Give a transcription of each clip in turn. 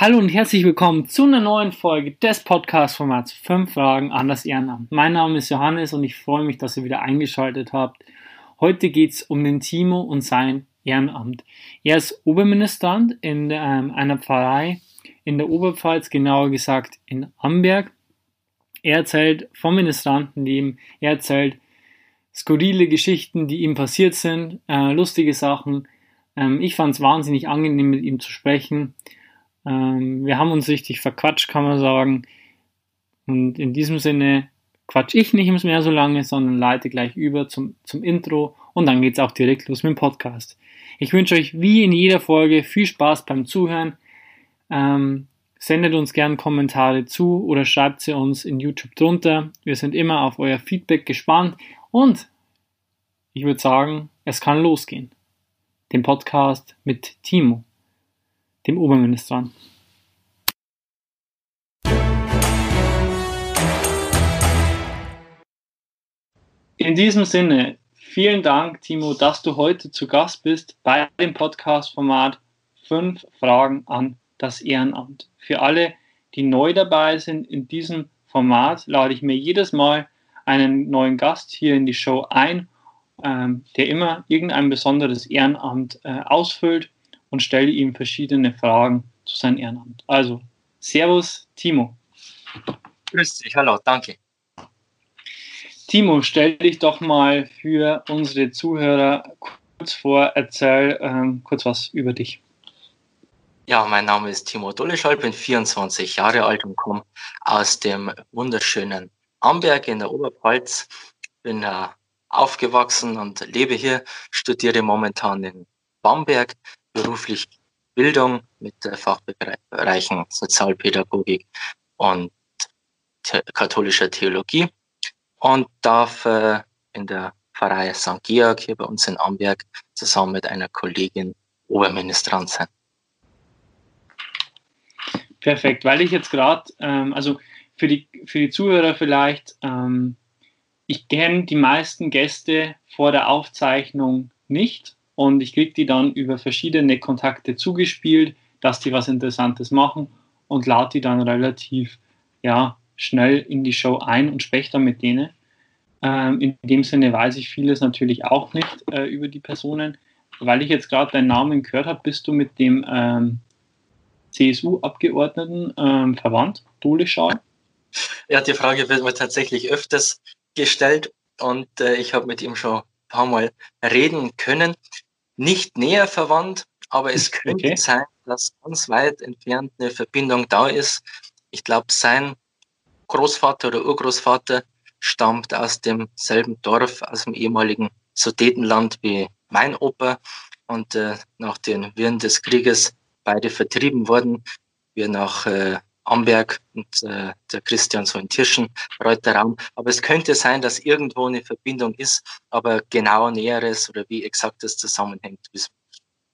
Hallo und herzlich willkommen zu einer neuen Folge des Podcast-Formats 5 Fragen an das Ehrenamt. Mein Name ist Johannes und ich freue mich, dass ihr wieder eingeschaltet habt. Heute geht es um den Timo und sein Ehrenamt. Er ist Oberministrant in ähm, einer Pfarrei in der Oberpfalz, genauer gesagt in Amberg. Er erzählt vom Ministrantenleben, er erzählt skurrile Geschichten, die ihm passiert sind, äh, lustige Sachen. Ähm, ich fand es wahnsinnig angenehm, mit ihm zu sprechen. Ähm, wir haben uns richtig verquatscht, kann man sagen. Und in diesem Sinne quatsch ich nicht mehr so lange, sondern leite gleich über zum, zum Intro und dann geht es auch direkt los mit dem Podcast. Ich wünsche euch wie in jeder Folge viel Spaß beim Zuhören. Ähm, sendet uns gern Kommentare zu oder schreibt sie uns in YouTube drunter. Wir sind immer auf euer Feedback gespannt und ich würde sagen, es kann losgehen. Den Podcast mit Timo dem Oberminister. In diesem Sinne, vielen Dank, Timo, dass du heute zu Gast bist bei dem Podcast-Format 5 Fragen an das Ehrenamt. Für alle, die neu dabei sind in diesem Format, lade ich mir jedes Mal einen neuen Gast hier in die Show ein, ähm, der immer irgendein besonderes Ehrenamt äh, ausfüllt und stelle ihm verschiedene Fragen zu seinem Ehrenamt. Also, Servus, Timo. Grüß dich, hallo, danke. Timo, stell dich doch mal für unsere Zuhörer kurz vor, erzähl ähm, kurz was über dich. Ja, mein Name ist Timo Dolleschall, bin 24 Jahre alt und komme aus dem wunderschönen Amberg in der Oberpfalz. Bin äh, aufgewachsen und lebe hier, studiere momentan in Bamberg beruflich Bildung mit Fachbereichen Sozialpädagogik und katholischer Theologie und darf äh, in der Pfarrei St. Georg hier bei uns in Amberg zusammen mit einer Kollegin Oberministrant sein. Perfekt, weil ich jetzt gerade, ähm, also für die, für die Zuhörer vielleicht, ähm, ich kenne die meisten Gäste vor der Aufzeichnung nicht und ich kriege die dann über verschiedene Kontakte zugespielt, dass die was Interessantes machen und lade die dann relativ ja, schnell in die Show ein und spreche dann mit denen. Ähm, in dem Sinne weiß ich vieles natürlich auch nicht äh, über die Personen. Weil ich jetzt gerade deinen Namen gehört habe, bist du mit dem ähm, CSU-Abgeordneten ähm, verwandt, Dole Schal? Ja, die Frage wird mir tatsächlich öfters gestellt und äh, ich habe mit ihm schon ein paar Mal reden können nicht näher verwandt, aber es könnte okay. sein, dass ganz weit entfernt eine Verbindung da ist. Ich glaube, sein Großvater oder Urgroßvater stammt aus demselben Dorf, aus dem ehemaligen Sudetenland wie mein Opa und äh, nach den Wirren des Krieges beide vertrieben worden. Wir nach äh, Amberg und äh, der Christian so in Tirschen, Reuterraum. Aber es könnte sein, dass irgendwo eine Verbindung ist, aber genau Näheres oder wie exakt das zusammenhängt, wissen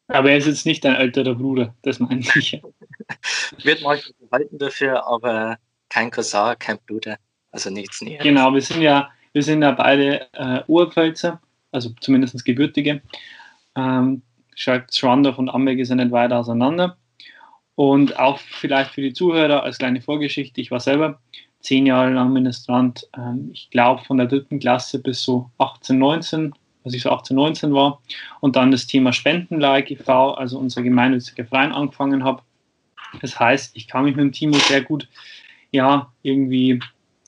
Aber er ist jetzt nicht dein älterer Bruder, das meine ich. Wird manchmal gehalten dafür, aber kein Cousin, kein Bruder, also nichts Näheres. Genau, wir sind ja, wir sind ja beide äh, Urpfälzer, also zumindest Gebürtige. Ähm, Schwandorf und Amberg ist ja nicht weit auseinander. Und auch vielleicht für die Zuhörer als kleine Vorgeschichte, ich war selber zehn Jahre lang Ministrant, ähm, ich glaube von der dritten Klasse bis so 18, 19, als ich so 18, 19 war und dann das Thema Spendenleih e.V., also unser gemeinnütziger Verein angefangen habe. Das heißt, ich kann mich mit dem Timo sehr gut, ja, irgendwie,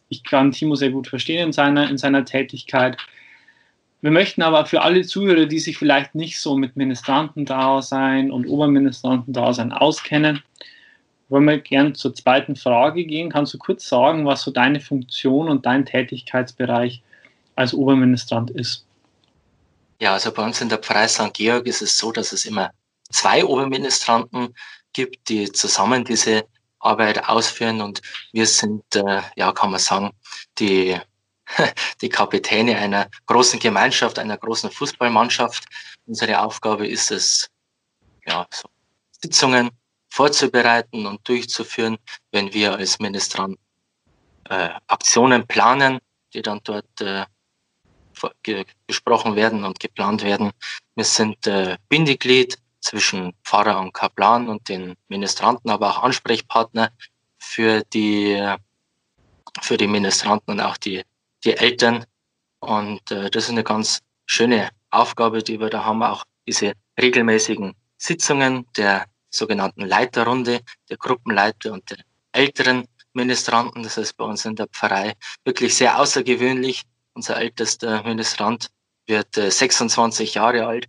ich kann Timo sehr gut verstehen in seiner, in seiner Tätigkeit. Wir möchten aber für alle Zuhörer, die sich vielleicht nicht so mit Ministrantendasein und Oberministrantendasein auskennen, wollen wir gerne zur zweiten Frage gehen. Kannst du kurz sagen, was so deine Funktion und dein Tätigkeitsbereich als Oberministrant ist? Ja, also bei uns in der Pfarrei St. Georg ist es so, dass es immer zwei Oberministranten gibt, die zusammen diese Arbeit ausführen und wir sind, äh, ja, kann man sagen, die die Kapitäne einer großen Gemeinschaft, einer großen Fußballmannschaft. Unsere Aufgabe ist es, ja, so Sitzungen vorzubereiten und durchzuführen, wenn wir als Ministrant äh, Aktionen planen, die dann dort äh, ge besprochen werden und geplant werden. Wir sind äh, Bindeglied zwischen Pfarrer und Kaplan und den Ministranten, aber auch Ansprechpartner für die, für die Ministranten und auch die, die Eltern. Und äh, das ist eine ganz schöne Aufgabe, die wir da haben, auch diese regelmäßigen Sitzungen der sogenannten Leiterrunde, der Gruppenleiter und der älteren Ministranten. Das ist bei uns in der Pfarrei wirklich sehr außergewöhnlich. Unser ältester Ministrant wird äh, 26 Jahre alt.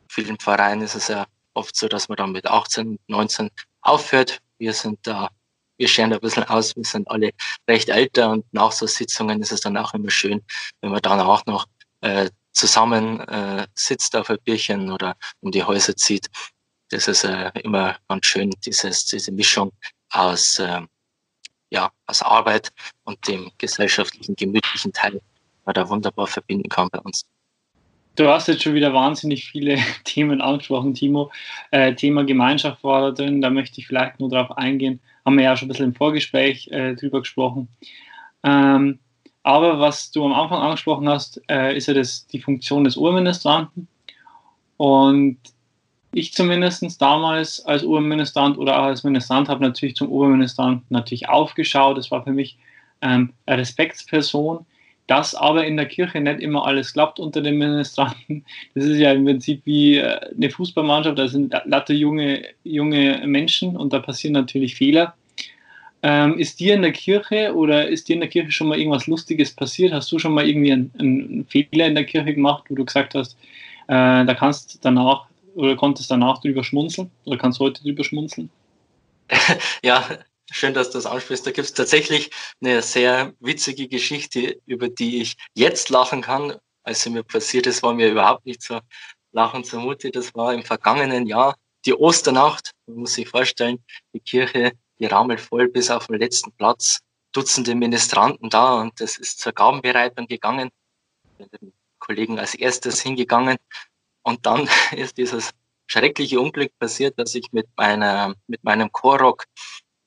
In vielen Pfarreien ist es ja oft so, dass man dann mit 18, 19 aufhört. Wir sind da, wir scheren da ein bisschen aus, wir sind alle recht älter und nach so Sitzungen ist es dann auch immer schön, wenn man dann auch noch äh, zusammen äh, sitzt auf ein Bierchen oder um die Häuser zieht. Das ist äh, immer ganz schön, dieses, diese Mischung aus, äh, ja, aus Arbeit und dem gesellschaftlichen, gemütlichen Teil, man da wunderbar verbinden kann bei uns. Du hast jetzt schon wieder wahnsinnig viele Themen angesprochen, Timo. Äh, Thema Gemeinschaft war da drin, da möchte ich vielleicht nur darauf eingehen. Haben wir ja schon ein bisschen im Vorgespräch äh, drüber gesprochen. Ähm, aber was du am Anfang angesprochen hast, äh, ist ja das, die Funktion des Urministranten. Und ich zumindest damals als Urministrant oder auch als Ministrant habe natürlich zum Urministranten natürlich aufgeschaut. Das war für mich ähm, eine Respektsperson dass aber in der Kirche nicht immer alles klappt unter den Ministranten. Das ist ja im Prinzip wie äh, eine Fußballmannschaft, da sind lauter junge, junge Menschen und da passieren natürlich Fehler. Ähm, ist dir in der Kirche oder ist dir in der Kirche schon mal irgendwas Lustiges passiert? Hast du schon mal irgendwie einen, einen Fehler in der Kirche gemacht, wo du gesagt hast, äh, da kannst danach oder konntest danach drüber schmunzeln oder kannst heute drüber schmunzeln? Ja, Schön, dass du das ansprichst. Da gibt es tatsächlich eine sehr witzige Geschichte, über die ich jetzt lachen kann. Als sie mir passiert ist, war mir überhaupt nicht so lachen zumute. Das war im vergangenen Jahr die Osternacht. Man muss sich vorstellen, die Kirche, die rammelt voll bis auf den letzten Platz. Dutzende Ministranten da und das ist zur Gabenbereitung gegangen. Ich bin den Kollegen als erstes hingegangen und dann ist dieses schreckliche Unglück passiert, dass ich mit meiner, mit meinem Chorrock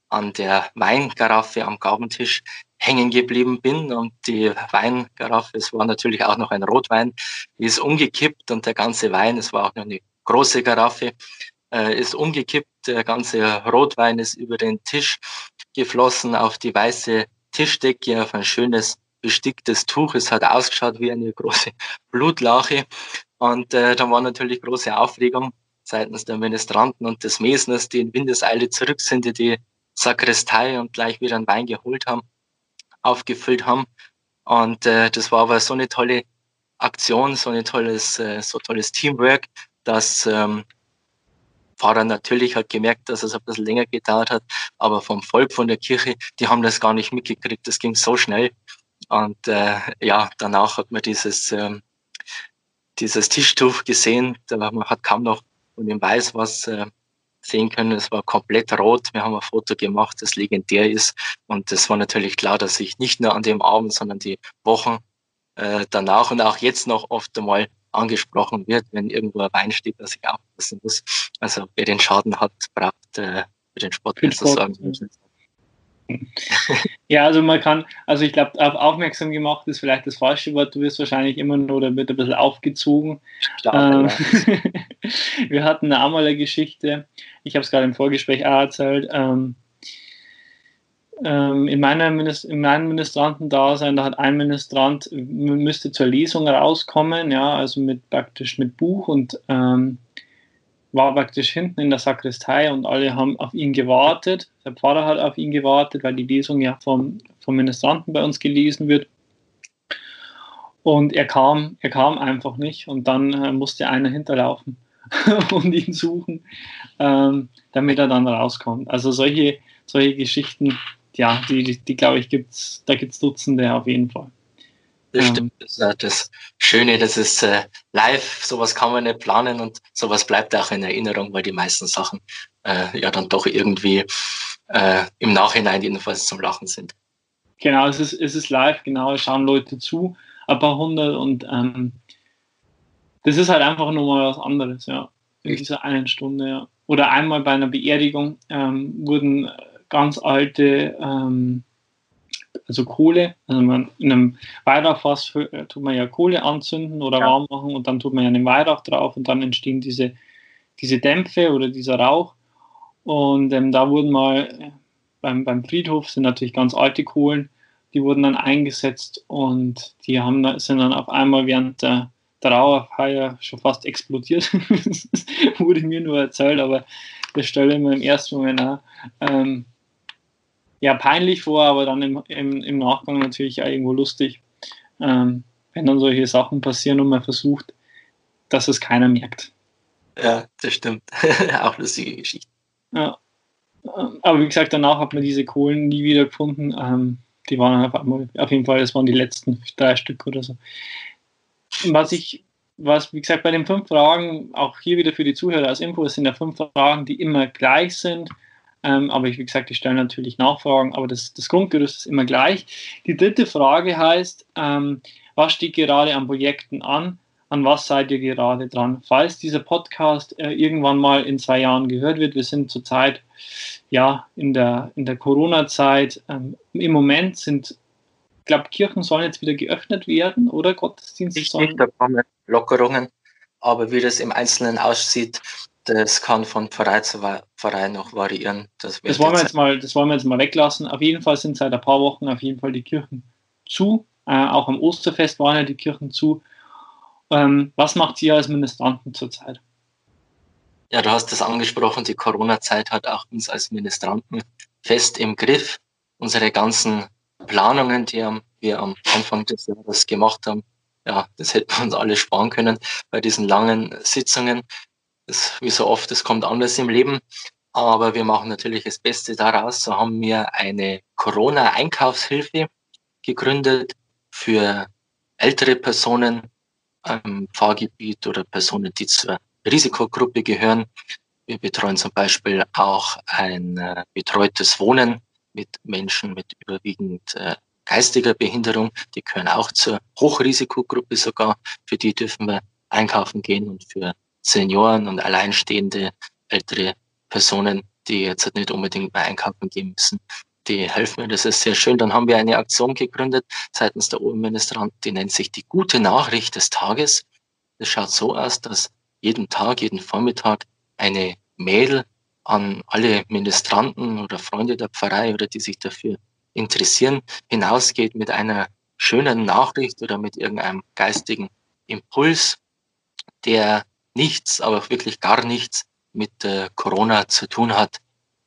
an der Weingaraffe am Gabentisch hängen geblieben bin. Und die Weingaraffe, es war natürlich auch noch ein Rotwein, ist umgekippt und der ganze Wein, es war auch noch eine große Garaffe, äh, ist umgekippt, der ganze Rotwein ist über den Tisch geflossen auf die weiße Tischdecke, auf ein schönes besticktes Tuch. Es hat ausgeschaut wie eine große Blutlache. Und äh, da war natürlich große Aufregung seitens der Ministranten und des Mesners, die in Windeseile zurück sind, die die Sakristei und gleich wieder einen Wein geholt haben, aufgefüllt haben. Und äh, das war aber so eine tolle Aktion, so ein tolles, äh, so tolles Teamwork, dass ähm, Pfarrer natürlich hat gemerkt, dass es ein bisschen länger gedauert hat, aber vom Volk, von der Kirche, die haben das gar nicht mitgekriegt. Das ging so schnell. Und äh, ja, danach hat man dieses, ähm, dieses Tischtuch gesehen. Da man hat kaum noch von dem Weiß was äh, sehen können. Es war komplett rot. Wir haben ein Foto gemacht, das legendär ist. Und es war natürlich klar, dass ich nicht nur an dem Abend, sondern die Wochen äh, danach und auch jetzt noch oft einmal angesprochen wird, wenn irgendwo ein Wein steht, dass ich aufpassen muss. Also wer den Schaden hat, braucht äh, für den Sport besser sorgen. Ja, also man kann, also ich glaube, auf aufmerksam gemacht ist vielleicht das falsche Wort. Du wirst wahrscheinlich immer nur, oder wird ein bisschen aufgezogen. Stark, ähm, wir hatten eine einmal eine Geschichte, ich habe es gerade im Vorgespräch auch erzählt, ähm, ähm, in, meiner Minist in meinem Ministrantendasein, da hat ein Ministrant, müsste zur Lesung rauskommen, ja, also mit praktisch mit Buch und ähm, war praktisch hinten in der Sakristei und alle haben auf ihn gewartet. Der Pfarrer hat auf ihn gewartet, weil die Lesung ja vom, vom Ministranten bei uns gelesen wird. Und er kam, er kam einfach nicht und dann äh, musste einer hinterlaufen und ihn suchen, ähm, damit er dann rauskommt. Also solche, solche Geschichten, ja, die, die, die glaube ich, gibt's, da gibt es Dutzende auf jeden Fall. Das ja. stimmt. Das ist das Schöne, das ist äh, live, sowas kann man nicht planen und sowas bleibt auch in Erinnerung, weil die meisten Sachen äh, ja dann doch irgendwie äh, im Nachhinein jedenfalls zum Lachen sind. Genau, es ist, es ist live, genau, es schauen Leute zu, ein paar hundert und ähm, das ist halt einfach nochmal was anderes, ja. In dieser einen Stunde, ja. Oder einmal bei einer Beerdigung ähm, wurden ganz alte ähm, also Kohle, also man in einem Weihrauchfass tut man ja Kohle anzünden oder ja. warm machen und dann tut man ja einen Weihrauch drauf und dann entstehen diese, diese Dämpfe oder dieser Rauch. Und ähm, da wurden mal beim, beim Friedhof sind natürlich ganz alte Kohlen, die wurden dann eingesetzt und die haben, sind dann auf einmal während der Trauerfeier schon fast explodiert. das wurde mir nur erzählt, aber das stelle ich mir im ersten Moment auch, ähm, ja, peinlich vor, aber dann im, im, im Nachgang natürlich auch irgendwo lustig, ähm, wenn dann solche Sachen passieren und man versucht, dass es keiner merkt. Ja, das stimmt. auch lustige Geschichte. Ja. Aber wie gesagt, danach hat man diese Kohlen nie wieder gefunden. Ähm, die waren auf, einmal, auf jeden Fall, das waren die letzten drei Stück oder so. Was ich, was, wie gesagt, bei den fünf Fragen, auch hier wieder für die Zuhörer als Info, es sind ja fünf Fragen, die immer gleich sind. Ähm, aber ich, wie gesagt, ich stelle natürlich Nachfragen, aber das, das Grundgerüst ist immer gleich. Die dritte Frage heißt, ähm, was steht gerade an Projekten an? An was seid ihr gerade dran? Falls dieser Podcast äh, irgendwann mal in zwei Jahren gehört wird, wir sind zurzeit ja in der, in der Corona-Zeit. Ähm, Im Moment sind ich glaube, Kirchen sollen jetzt wieder geöffnet werden, oder Gottesdienste? Ich nicht, da kommen Lockerungen, aber wie das im Einzelnen aussieht, das kann von Verein zu Verein noch variieren. Das, das, wollen wir jetzt mal, das wollen wir jetzt mal weglassen. Auf jeden Fall sind seit ein paar Wochen auf jeden Fall die Kirchen zu. Äh, auch am Osterfest waren ja die Kirchen zu. Ähm, was macht ihr als Ministranten zurzeit? Ja, du hast das angesprochen, die Corona-Zeit hat auch uns als Ministranten fest im Griff. Unsere ganzen Planungen, die wir am Anfang des Jahres gemacht haben, ja, das hätten wir uns alle sparen können bei diesen langen Sitzungen. Das, wie so oft, es kommt anders im Leben. Aber wir machen natürlich das Beste daraus. So haben wir eine Corona-Einkaufshilfe gegründet für ältere Personen im Fahrgebiet oder Personen, die zur Risikogruppe gehören. Wir betreuen zum Beispiel auch ein äh, betreutes Wohnen mit Menschen mit überwiegend äh, geistiger Behinderung. Die gehören auch zur Hochrisikogruppe sogar. Für die dürfen wir einkaufen gehen und für Senioren und alleinstehende ältere Personen, die jetzt nicht unbedingt mehr einkaufen gehen müssen, die helfen mir. Das ist sehr schön. Dann haben wir eine Aktion gegründet seitens der Oberministerin, die nennt sich die gute Nachricht des Tages. Das schaut so aus, dass jeden Tag, jeden Vormittag eine Mail an alle Ministranten oder Freunde der Pfarrei oder die sich dafür interessieren, hinausgeht mit einer schönen Nachricht oder mit irgendeinem geistigen Impuls, der nichts, aber auch wirklich gar nichts mit äh, Corona zu tun hat.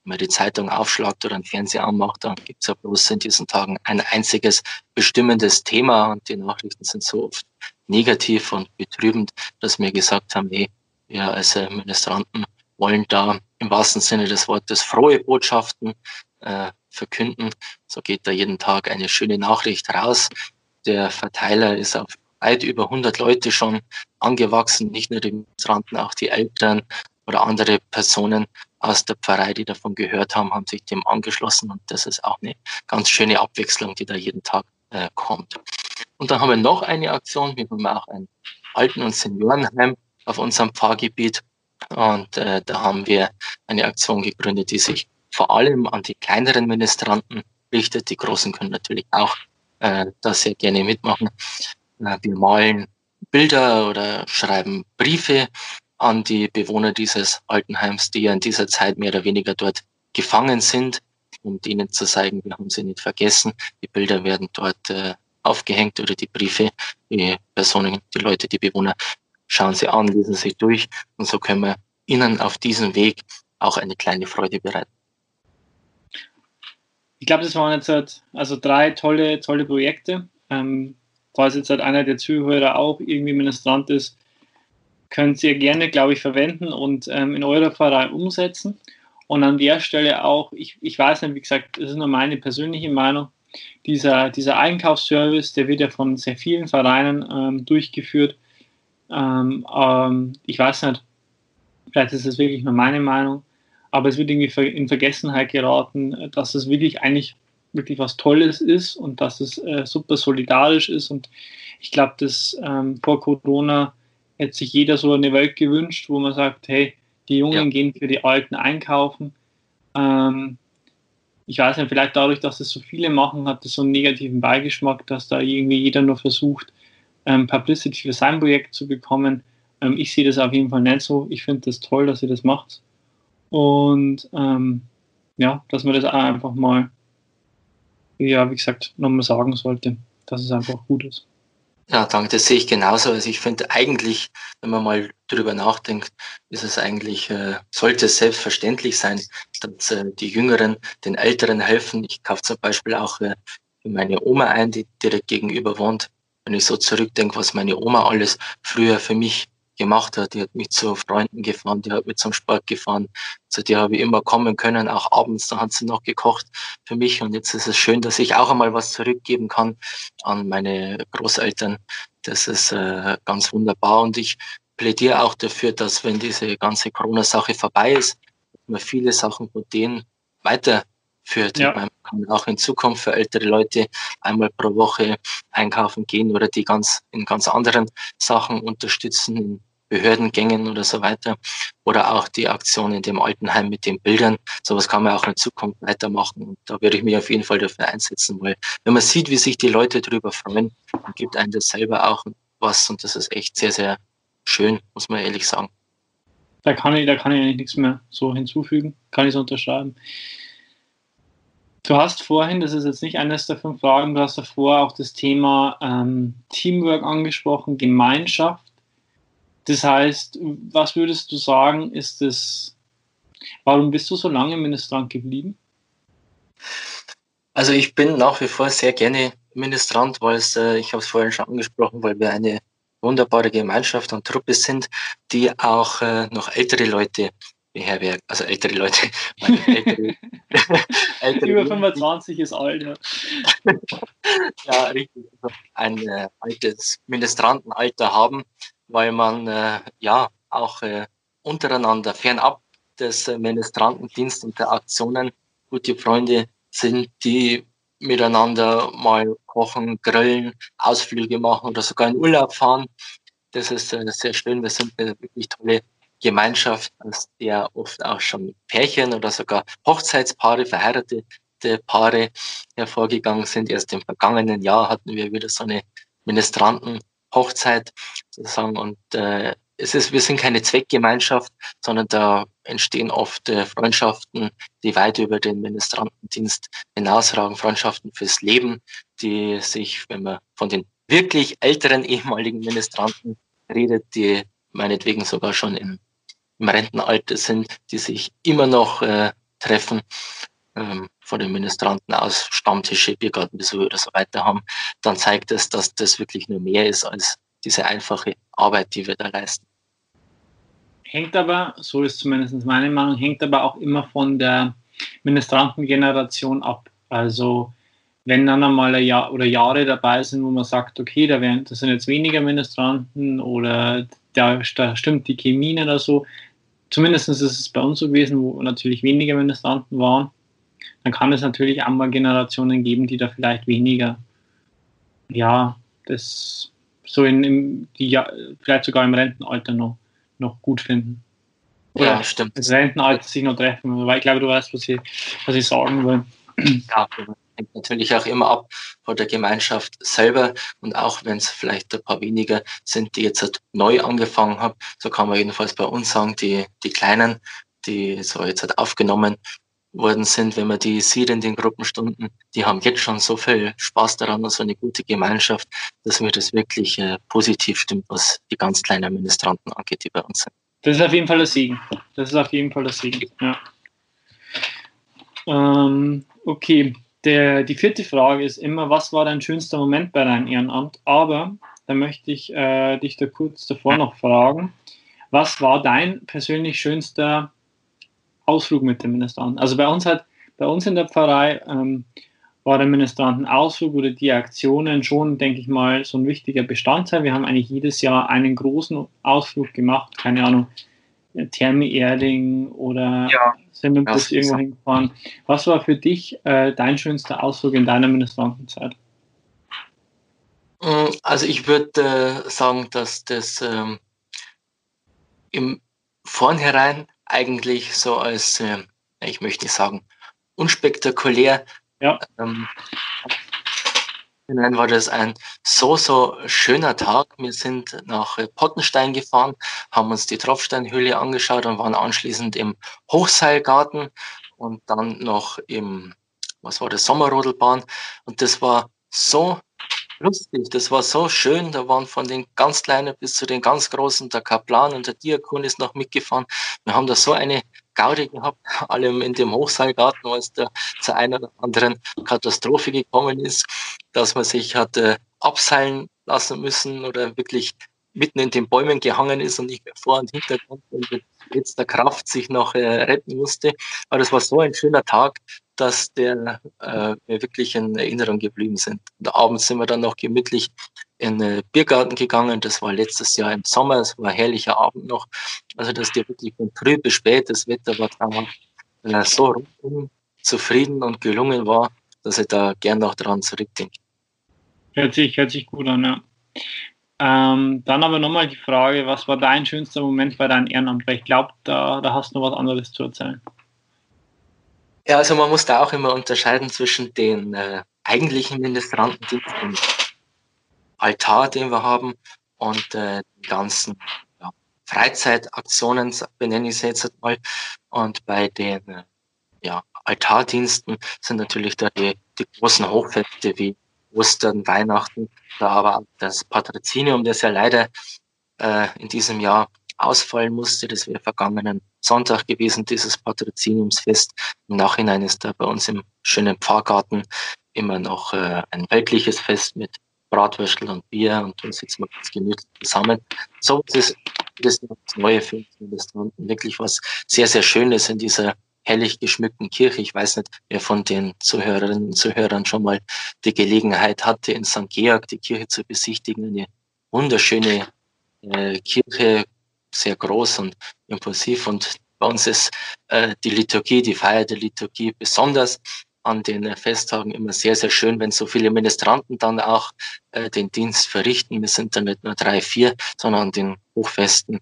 Wenn man die Zeitung aufschlagt oder einen Fernseher anmacht, dann gibt es ja bloß in diesen Tagen ein einziges bestimmendes Thema und die Nachrichten sind so oft negativ und betrübend, dass wir gesagt haben, nee, wir als äh, Ministranten wollen da im wahrsten Sinne des Wortes frohe Botschaften äh, verkünden. So geht da jeden Tag eine schöne Nachricht raus. Der Verteiler ist auf weit über 100 Leute schon angewachsen, nicht nur die Ministranten, auch die Eltern oder andere Personen aus der Pfarrei, die davon gehört haben, haben sich dem angeschlossen und das ist auch eine ganz schöne Abwechslung, die da jeden Tag äh, kommt. Und dann haben wir noch eine Aktion, wir haben auch ein Alten- und Seniorenheim auf unserem Pfarrgebiet und äh, da haben wir eine Aktion gegründet, die sich vor allem an die kleineren Ministranten richtet. Die Großen können natürlich auch äh, da sehr gerne mitmachen. Wir malen Bilder oder schreiben Briefe an die Bewohner dieses Altenheims, die ja in dieser Zeit mehr oder weniger dort gefangen sind, um denen zu zeigen, wir haben sie nicht vergessen. Die Bilder werden dort äh, aufgehängt oder die Briefe, die Personen, die Leute, die Bewohner schauen sie an, lesen sie durch und so können wir ihnen auf diesem Weg auch eine kleine Freude bereiten. Ich glaube, das waren jetzt halt also drei tolle, tolle Projekte. Ähm, falls jetzt halt einer der Zuhörer auch irgendwie Ministrant ist, könnt ihr gerne, glaube ich, verwenden und ähm, in eurer Pfarrei umsetzen. Und an der Stelle auch, ich, ich weiß nicht, wie gesagt, das ist nur meine persönliche Meinung, dieser, dieser Einkaufsservice, der wird ja von sehr vielen Vereinen ähm, durchgeführt. Ähm, ähm, ich weiß nicht, vielleicht ist das wirklich nur meine Meinung, aber es wird irgendwie in Vergessenheit geraten, dass es wirklich eigentlich wirklich was Tolles ist und dass es äh, super solidarisch ist. Und ich glaube, dass ähm, vor Corona hätte sich jeder so eine Welt gewünscht, wo man sagt, hey, die Jungen ja. gehen für die Alten einkaufen. Ähm, ich weiß nicht, vielleicht dadurch, dass es so viele machen, hat es so einen negativen Beigeschmack, dass da irgendwie jeder nur versucht, ähm, Publicity für sein Projekt zu bekommen. Ähm, ich sehe das auf jeden Fall nicht so. Ich finde das toll, dass ihr das macht. Und ähm, ja, dass man das auch einfach mal, ja, wie gesagt, nochmal sagen sollte, dass es einfach gut ist. Ja, danke, das sehe ich genauso. Also ich finde eigentlich, wenn man mal drüber nachdenkt, ist es eigentlich, äh, sollte es selbstverständlich sein, dass äh, die Jüngeren den Älteren helfen. Ich kaufe zum Beispiel auch äh, für meine Oma ein, die direkt gegenüber wohnt. Wenn ich so zurückdenke, was meine Oma alles früher für mich gemacht hat. Die hat mich zu Freunden gefahren, die hat mich zum Sport gefahren. Zu der habe ich immer kommen können, auch abends, da hat sie noch gekocht für mich. Und jetzt ist es schön, dass ich auch einmal was zurückgeben kann an meine Großeltern. Das ist äh, ganz wunderbar. Und ich plädiere auch dafür, dass wenn diese ganze Corona-Sache vorbei ist, man viele Sachen von denen weiterführt. Ja. Man kann auch in Zukunft für ältere Leute einmal pro Woche einkaufen gehen oder die ganz in ganz anderen Sachen unterstützen, Behördengängen oder so weiter. Oder auch die Aktion in dem Altenheim mit den Bildern. Sowas kann man auch in Zukunft weitermachen. Und da würde ich mich auf jeden Fall dafür einsetzen, weil wenn man sieht, wie sich die Leute darüber freuen, dann gibt einem das selber auch was. Und das ist echt sehr, sehr schön, muss man ehrlich sagen. Da kann ich, da kann ich eigentlich nichts mehr so hinzufügen. Kann ich so unterschreiben. Du hast vorhin, das ist jetzt nicht eines der fünf Fragen, du hast davor auch das Thema ähm, Teamwork angesprochen, Gemeinschaft. Das heißt, was würdest du sagen, ist es, warum bist du so lange Ministrant geblieben? Also ich bin nach wie vor sehr gerne Ministrant, weil es, äh, ich habe es vorhin schon angesprochen, weil wir eine wunderbare Gemeinschaft und Truppe sind, die auch äh, noch ältere Leute beherbergt, also ältere Leute. Ältere, ältere Über 25 ist alt, ja. ja, richtig. Also ein äh, altes Ministrantenalter haben, weil man äh, ja auch äh, untereinander fernab des äh, Ministrantendienst und der Aktionen gute Freunde sind, die miteinander mal kochen, grillen, Ausflüge machen oder sogar in Urlaub fahren. Das ist äh, sehr schön. Wir sind eine wirklich tolle Gemeinschaft, aus der oft auch schon Pärchen oder sogar Hochzeitspaare, verheiratete Paare hervorgegangen sind. Erst im vergangenen Jahr hatten wir wieder so eine Ministranten-Hochzeit sozusagen und äh, es ist, wir sind keine Zweckgemeinschaft, sondern da entstehen oft äh, Freundschaften, die weit über den Ministrantendienst hinausragen, Freundschaften fürs Leben, die sich, wenn man von den wirklich älteren ehemaligen Ministranten redet, die meinetwegen sogar schon im im Rentenalter sind, die sich immer noch äh, treffen, ähm, von den Ministranten aus Stammtische, Biergartenbesuche oder so weiter haben, dann zeigt es, dass das wirklich nur mehr ist als diese einfache Arbeit, die wir da leisten. Hängt aber, so ist zumindest meine Meinung, hängt aber auch immer von der Ministrantengeneration ab. Also wenn dann einmal ein Jahr oder Jahre dabei sind, wo man sagt, okay, da, werden, das sind jetzt weniger Ministranten oder da, da stimmt die Chemie oder so, zumindest ist es bei uns so gewesen, wo natürlich weniger Ministranten waren, dann kann es natürlich auch mal Generationen geben, die da vielleicht weniger, ja, das so in, in die, ja, vielleicht sogar im Rentenalter noch, noch gut finden. Oder ja, stimmt. Das Rentenalter sich noch treffen, weil ich glaube, du weißt, was ich, was ich sagen will. Ja, hängt natürlich auch immer ab von der Gemeinschaft selber und auch wenn es vielleicht ein paar weniger sind, die jetzt halt neu angefangen haben, so kann man jedenfalls bei uns sagen, die, die Kleinen, die so jetzt halt aufgenommen worden sind, wenn man die sieht in den Gruppenstunden, die haben jetzt schon so viel Spaß daran und so eine gute Gemeinschaft, dass mir das wirklich äh, positiv stimmt, was die ganz kleinen Ministranten angeht, die bei uns sind. Das ist auf jeden Fall der Segen. Das ist auf jeden Fall der Segen, ja. Ähm, okay, der, die vierte Frage ist immer, was war dein schönster Moment bei deinem Ehrenamt? Aber da möchte ich äh, dich da kurz davor noch fragen, was war dein persönlich schönster Ausflug mit dem Ministranten? Also bei uns hat, bei uns in der Pfarrei ähm, war der Ministrantenausflug oder die Aktionen schon, denke ich mal, so ein wichtiger Bestandteil. Wir haben eigentlich jedes Jahr einen großen Ausflug gemacht, keine Ahnung, Therme Erding oder ja, sind wir bis irgendwo hingefahren. Was war für dich äh, dein schönster Ausflug in deiner Ministrantenzeit? Mm, also ich würde äh, sagen, dass das ähm, im Vornherein eigentlich so als, äh, ich möchte nicht sagen, unspektakulär ja. ähm, war das ein so, so schöner Tag. Wir sind nach äh, Pottenstein gefahren, haben uns die Tropfsteinhöhle angeschaut und waren anschließend im Hochseilgarten und dann noch im, was war das, Sommerrodelbahn. Und das war so lustig, das war so schön. Da waren von den ganz Kleinen bis zu den ganz Großen, der Kaplan und der Diakon ist noch mitgefahren. Wir haben da so eine Gaudi gehabt, allem in dem Hochseilgarten, es da zu einer oder anderen Katastrophe gekommen ist, dass man sich hat äh, abseilen lassen müssen oder wirklich mitten in den Bäumen gehangen ist und nicht mehr vor und hinter und mit letzter Kraft sich noch äh, retten musste. Aber das war so ein schöner Tag, dass der äh, mir wirklich in Erinnerung geblieben sind. Und abends sind wir dann noch gemütlich in den Biergarten gegangen. Das war letztes Jahr im Sommer. Es war ein herrlicher Abend noch. Also, dass dir wirklich von früh bis spät, das Wetter war traumhaft, äh, so rundum zufrieden und gelungen war, dass ich da gern noch dran zurückdenke. Hört sich, hört sich gut an, ja. Ähm, dann aber nochmal die Frage, was war dein schönster Moment bei deinem Ehrenamt? Weil ich glaube, da, da hast du noch was anderes zu erzählen. Ja, also man muss da auch immer unterscheiden zwischen den äh, eigentlichen Ministrantendiensten, dem Altar, den wir haben, und äh, den ganzen ja, Freizeitaktionen, benenne ich es jetzt mal. Und bei den äh, ja, Altardiensten sind natürlich da die, die großen Hochfeste wie Ostern, Weihnachten, da aber das Patrozinium, das ja leider äh, in diesem Jahr ausfallen musste. Das wäre vergangenen Sonntag gewesen, dieses Patroziniumsfest. Im Nachhinein ist da bei uns im schönen Pfarrgarten immer noch äh, ein weltliches Fest mit Bratwürstel und Bier und dann sitzen wir ganz gemütlich zusammen. So ist das, das neue für uns wirklich was sehr, sehr Schönes in dieser herrlich geschmückten Kirche. Ich weiß nicht, wer von den Zuhörerinnen und Zuhörern schon mal die Gelegenheit hatte, in St. Georg die Kirche zu besichtigen. Eine wunderschöne äh, Kirche, sehr groß und impulsiv. Und bei uns ist äh, die Liturgie, die Feier der Liturgie besonders an den äh, Festtagen immer sehr, sehr schön, wenn so viele Ministranten dann auch äh, den Dienst verrichten. Wir sind dann nicht nur drei, vier, sondern an den Hochfesten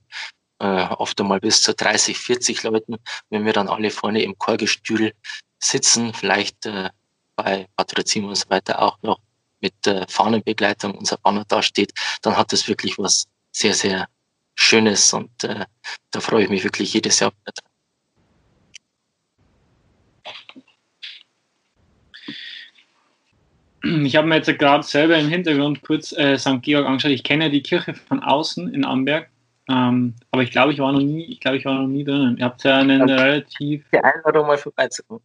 äh, oft einmal bis zu 30, 40 Leuten, wenn wir dann alle vorne im Chorgestühl sitzen, vielleicht äh, bei Patrozinium und so weiter auch noch mit äh, Fahnenbegleitung unser Banner da steht, dann hat das wirklich was sehr, sehr Schönes und äh, da freue ich mich wirklich jedes Jahr wieder. Ich habe mir jetzt gerade selber im Hintergrund kurz äh, St. Georg angeschaut. Ich kenne die Kirche von außen in Amberg, ähm, aber ich glaube, ich war noch nie, ich glaube, ich war noch nie drinnen. Ihr habt ja einen also, relativ. Die Einladung mal vorbeizukommen.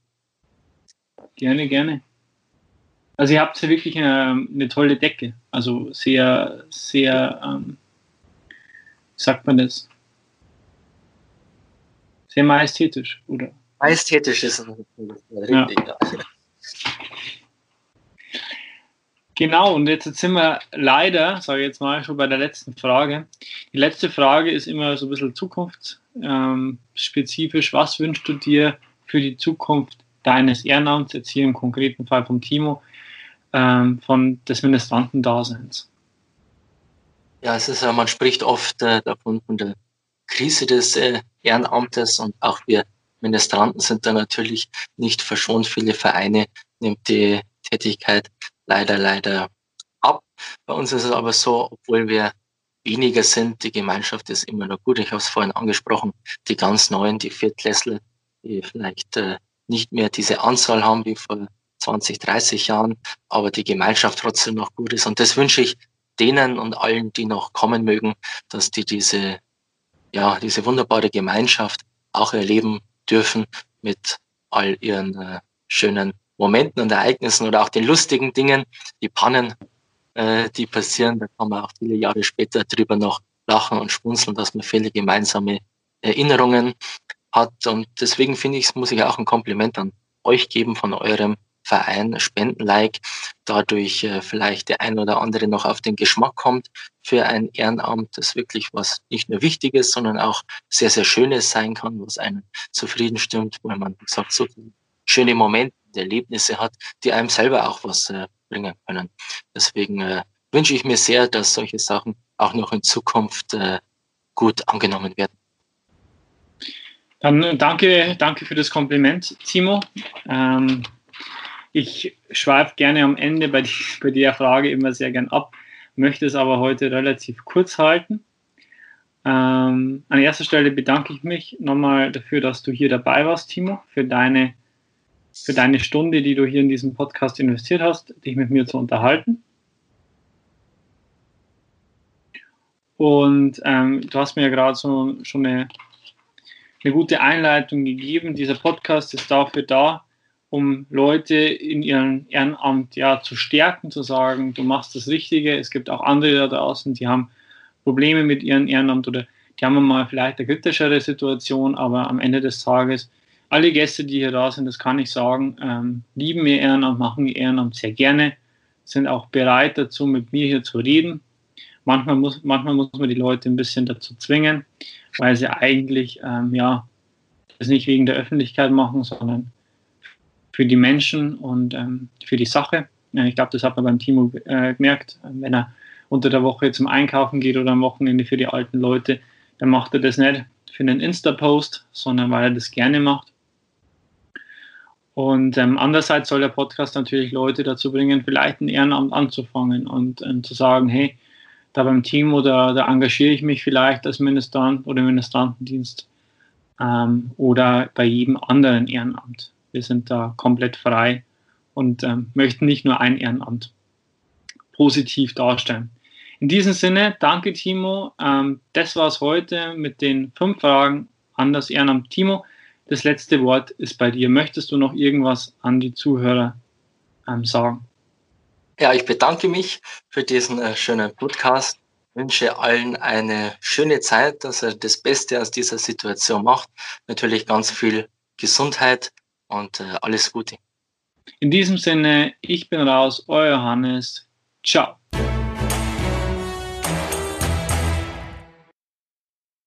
Gerne, gerne. Also ihr habt ja wirklich eine, eine tolle Decke. Also sehr, sehr ähm, sagt man das? Sehr majestätisch, oder? Majestätisch ist richtig, ja. ja. Genau, und jetzt sind wir leider, sage ich jetzt mal, schon bei der letzten Frage. Die letzte Frage ist immer so ein bisschen zukunftsspezifisch. Was wünschst du dir für die Zukunft deines Ehrenamts, jetzt hier im konkreten Fall vom Timo, ähm, von des Ministrantendaseins? Ja, es ist ja, man spricht oft äh, davon von der Krise des äh, Ehrenamtes und auch wir Ministranten sind da natürlich nicht verschont. Viele Vereine nimmt die Tätigkeit leider, leider ab. Bei uns ist es aber so, obwohl wir weniger sind, die Gemeinschaft ist immer noch gut. Ich habe es vorhin angesprochen, die ganz Neuen, die Viertklässler, die vielleicht äh, nicht mehr diese Anzahl haben wie vor 20, 30 Jahren, aber die Gemeinschaft trotzdem noch gut ist. Und das wünsche ich denen und allen, die noch kommen mögen, dass die diese, ja, diese wunderbare Gemeinschaft auch erleben dürfen mit all ihren äh, schönen Momenten und Ereignissen oder auch den lustigen Dingen, die Pannen, äh, die passieren. Da kann man auch viele Jahre später drüber noch lachen und schmunzeln, dass man viele gemeinsame Erinnerungen hat. Und deswegen finde ich, muss ich auch ein Kompliment an euch geben von eurem Verein Spenden-like, dadurch äh, vielleicht der ein oder andere noch auf den Geschmack kommt für ein Ehrenamt, das wirklich was nicht nur Wichtiges, sondern auch sehr, sehr Schönes sein kann, was einen zufrieden stimmt, weil man, gesagt, so schöne Momente, Erlebnisse hat, die einem selber auch was äh, bringen können. Deswegen äh, wünsche ich mir sehr, dass solche Sachen auch noch in Zukunft äh, gut angenommen werden. Dann äh, danke, danke für das Kompliment, Timo. Ähm, Ich schweife gerne am Ende bei, die, bei der Frage immer sehr gern ab, möchte es aber heute relativ kurz halten. Ähm, an erster Stelle bedanke ich mich nochmal dafür, dass du hier dabei warst, Timo, für deine, für deine Stunde, die du hier in diesem Podcast investiert hast, dich mit mir zu unterhalten. Und ähm, du hast mir ja gerade so schon eine, eine gute Einleitung gegeben. Dieser Podcast ist dafür da, um Leute in ihrem Ehrenamt ja zu stärken, zu sagen, du machst das Richtige. Es gibt auch andere da draußen, die haben Probleme mit ihrem Ehrenamt oder die haben mal vielleicht eine kritischere Situation, aber am Ende des Tages, alle Gäste, die hier da sind, das kann ich sagen, ähm, lieben ihr Ehrenamt, machen ihr Ehrenamt sehr gerne, sind auch bereit dazu, mit mir hier zu reden. Manchmal muss, manchmal muss man die Leute ein bisschen dazu zwingen, weil sie eigentlich, ähm, ja, das nicht wegen der Öffentlichkeit machen, sondern für die Menschen und ähm, für die Sache. Ich glaube, das hat man beim Timo äh, gemerkt. Wenn er unter der Woche zum Einkaufen geht oder am Wochenende für die alten Leute, dann macht er das nicht für einen Insta-Post, sondern weil er das gerne macht. Und ähm, andererseits soll der Podcast natürlich Leute dazu bringen, vielleicht ein Ehrenamt anzufangen und ähm, zu sagen, hey, da beim Team oder da engagiere ich mich vielleicht als Ministrant oder Ministrantendienst ähm, oder bei jedem anderen Ehrenamt. Wir sind da komplett frei und ähm, möchten nicht nur ein Ehrenamt positiv darstellen. In diesem Sinne, danke Timo. Ähm, das es heute mit den fünf Fragen an das Ehrenamt. Timo, das letzte Wort ist bei dir. Möchtest du noch irgendwas an die Zuhörer ähm, sagen? Ja, ich bedanke mich für diesen äh, schönen Podcast. Wünsche allen eine schöne Zeit, dass er das Beste aus dieser Situation macht. Natürlich ganz viel Gesundheit und äh, alles Gute. In diesem Sinne, ich bin raus, euer Johannes. Ciao.